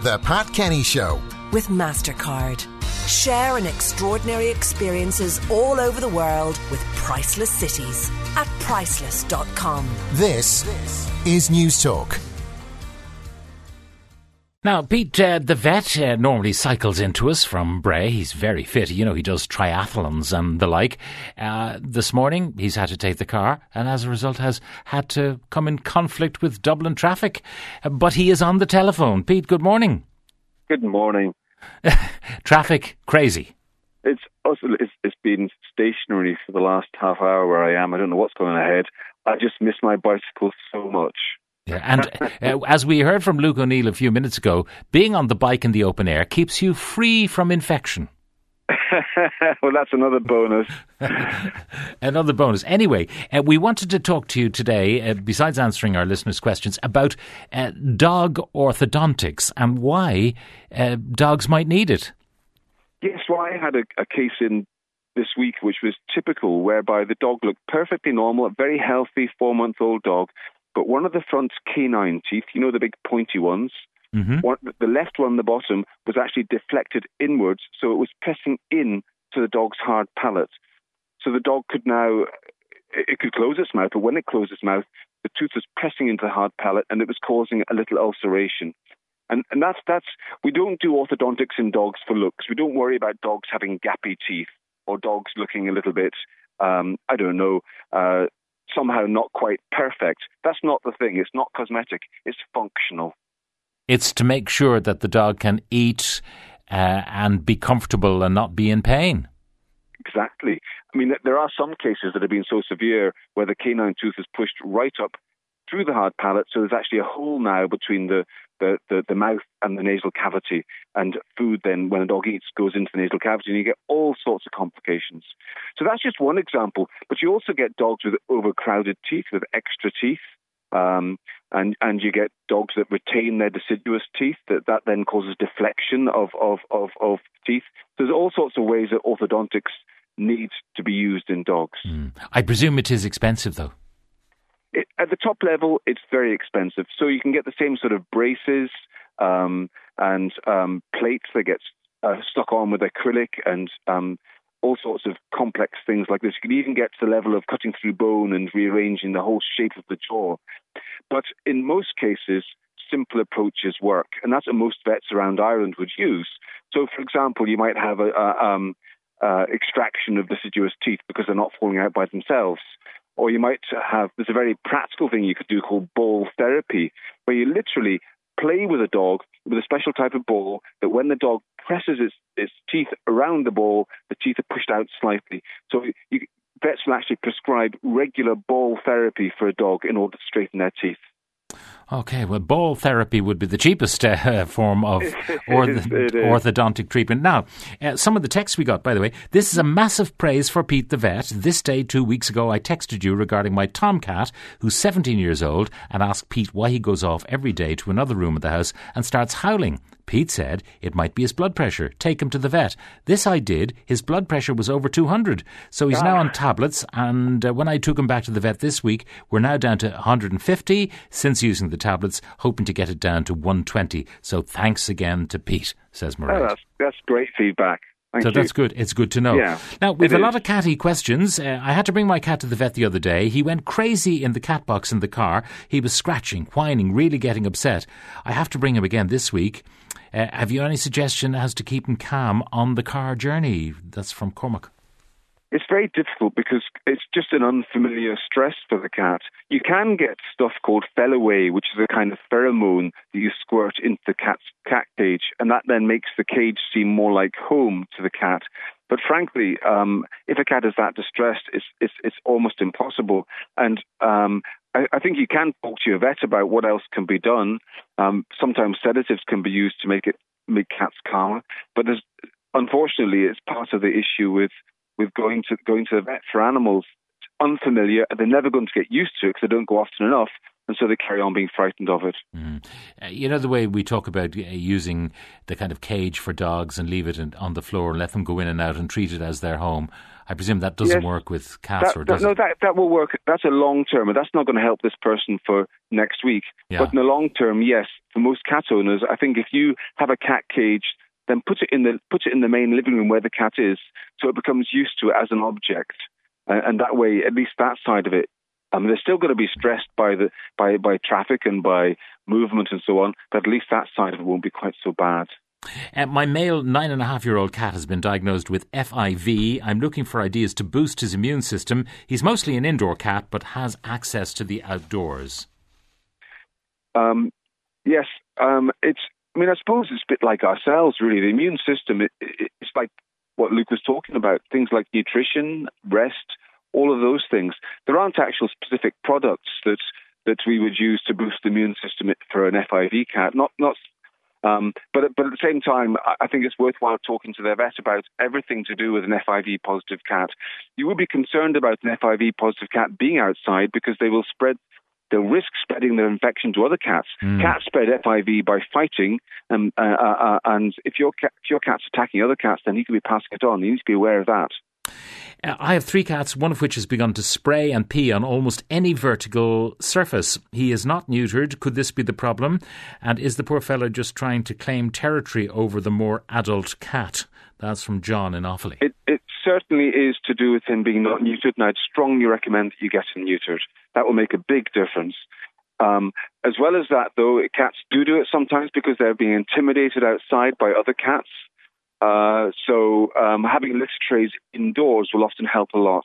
The Pat Kenny Show with MasterCard. Share in extraordinary experiences all over the world with priceless cities at priceless.com. This is News Talk. Now, Pete, uh, the vet uh, normally cycles into us from Bray. He's very fit. You know, he does triathlons and the like. Uh, this morning, he's had to take the car and as a result has had to come in conflict with Dublin traffic. Uh, but he is on the telephone. Pete, good morning. Good morning. traffic, crazy. It's, it's it's been stationary for the last half hour where I am. I don't know what's going ahead. I just miss my bicycle so much. Yeah, and uh, as we heard from Luke O'Neill a few minutes ago, being on the bike in the open air keeps you free from infection. well, that's another bonus. another bonus. Anyway, uh, we wanted to talk to you today, uh, besides answering our listeners' questions, about uh, dog orthodontics and why uh, dogs might need it. Yes, well, I had a, a case in this week which was typical, whereby the dog looked perfectly normal, a very healthy four month old dog, but one of the front canine teeth, you know, the big pointy ones, mm-hmm. one, the left one, the bottom, was actually deflected inwards, so it was pressing in to the dog's hard palate. So the dog could now, it could close its mouth, but when it closed its mouth, the tooth was pressing into the hard palate and it was causing a little ulceration. And, and that's, that's, we don't do orthodontics in dogs for looks. We don't worry about dogs having gappy teeth or dogs looking a little bit, um, I don't know, uh, somehow not quite perfect. That's not the thing. It's not cosmetic, it's functional. It's to make sure that the dog can eat uh, and be comfortable and not be in pain. Exactly. I mean, there are some cases that have been so severe where the canine tooth is pushed right up through the hard palate, so there's actually a hole now between the, the, the, the, mouth and the nasal cavity. And food then, when a dog eats, goes into the nasal cavity, and you get all sorts of complications. So that's just one example. But you also get dogs with overcrowded teeth, with extra teeth. Um, and and you get dogs that retain their deciduous teeth that that then causes deflection of of of, of teeth. So there's all sorts of ways that orthodontics needs to be used in dogs. Mm. I presume it is expensive though. It, at the top level, it's very expensive. So you can get the same sort of braces um, and um, plates that get uh, stuck on with acrylic and um, all sorts of complex things like this. You can even get to the level of cutting through bone and rearranging the whole shape of the jaw. But in most cases, simple approaches work, and that's what most vets around Ireland would use. So, for example, you might have a, a um, uh, extraction of deciduous teeth because they're not falling out by themselves. Or you might have, there's a very practical thing you could do called ball therapy, where you literally play with a dog with a special type of ball that when the dog presses its, its teeth around the ball, the teeth are pushed out slightly. So you, vets will actually prescribe regular ball therapy for a dog in order to straighten their teeth. Okay, well, ball therapy would be the cheapest uh, form of orth- orthodontic treatment. Now, uh, some of the texts we got, by the way, this is a massive praise for Pete the vet. This day, two weeks ago, I texted you regarding my tomcat, who's 17 years old, and asked Pete why he goes off every day to another room of the house and starts howling. Pete said it might be his blood pressure. Take him to the vet. This I did. His blood pressure was over 200. So he's ah. now on tablets. And uh, when I took him back to the vet this week, we're now down to 150 since using the tablets, hoping to get it down to 120. So thanks again to Pete, says Maria. Oh, that's, that's great feedback. Thank so you. that's good. It's good to know. Yeah, now, we've a lot of catty questions. Uh, I had to bring my cat to the vet the other day. He went crazy in the cat box in the car. He was scratching, whining, really getting upset. I have to bring him again this week. Uh, have you any suggestion as to keep him calm on the car journey? That's from Cormac. It's very difficult because it's just an unfamiliar stress for the cat. You can get stuff called Feliway, which is a kind of pheromone that you squirt into the cat's cat cage, and that then makes the cage seem more like home to the cat. But frankly, um, if a cat is that distressed, it's it's, it's almost impossible. And um, I, I, think you can talk to your vet about what else can be done. Um, sometimes sedatives can be used to make it make cats calmer, but there's unfortunately, it's part of the issue with with going to going to the vet for animals. Unfamiliar, they're never going to get used to it because they don't go often enough. And so they carry on being frightened of it. Mm. Uh, you know the way we talk about uh, using the kind of cage for dogs and leave it in, on the floor and let them go in and out and treat it as their home. I presume that doesn't yes, work with cats, that, or does that, it? No, that that will work. That's a long term, and that's not going to help this person for next week. Yeah. But in the long term, yes, for most cat owners, I think if you have a cat cage, then put it in the put it in the main living room where the cat is, so it becomes used to it as an object, and, and that way, at least that side of it. I mean, they're still going to be stressed by the by by traffic and by movement and so on, but at least that side of it won't be quite so bad. Uh, my male nine and a half year old cat has been diagnosed with FIV. I'm looking for ideas to boost his immune system. He's mostly an indoor cat, but has access to the outdoors. Um, yes, um, it's. I mean, I suppose it's a bit like ourselves, really. The immune system, it, it, it's like what Luke was talking about. Things like nutrition, rest, all of those things. There aren't actual specific products that that we would use to boost the immune system for an FIV cat. Not not um, but but at the same time, I think it's worthwhile talking to their vet about everything to do with an FIV positive cat. You would be concerned about an FIV positive cat being outside because they will spread. They'll risk spreading their infection to other cats. Mm. Cats spread FIV by fighting, um, uh, uh, uh, and if your cat, if your cat's attacking other cats, then he could be passing it on. You need to be aware of that. Uh, I have three cats, one of which has begun to spray and pee on almost any vertical surface. He is not neutered. Could this be the problem? And is the poor fellow just trying to claim territory over the more adult cat? That's from John in Offaly. It, it certainly is to do with him being not neutered, and I'd strongly recommend that you get him neutered. That will make a big difference. Um, as well as that, though, cats do do it sometimes because they're being intimidated outside by other cats. Uh, so um, having litter trays indoors will often help a lot.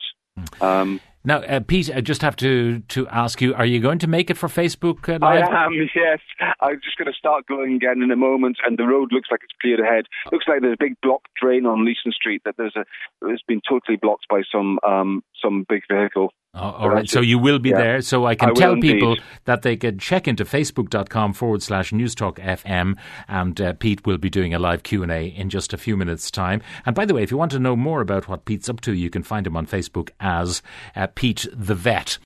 Um, now, uh, Pete, I just have to, to ask you: Are you going to make it for Facebook uh, I am, yes. I'm just going to start going again in a moment, and the road looks like it's cleared ahead. Looks like there's a big blocked drain on Leeson Street that there's a it's been totally blocked by some um, some big vehicle. Oh, all right, so you will be yeah. there. So I can I tell indeed. people that they can check into facebook.com forward slash newstalk FM and uh, Pete will be doing a live Q&A in just a few minutes' time. And by the way, if you want to know more about what Pete's up to, you can find him on Facebook as uh, Pete the Vet.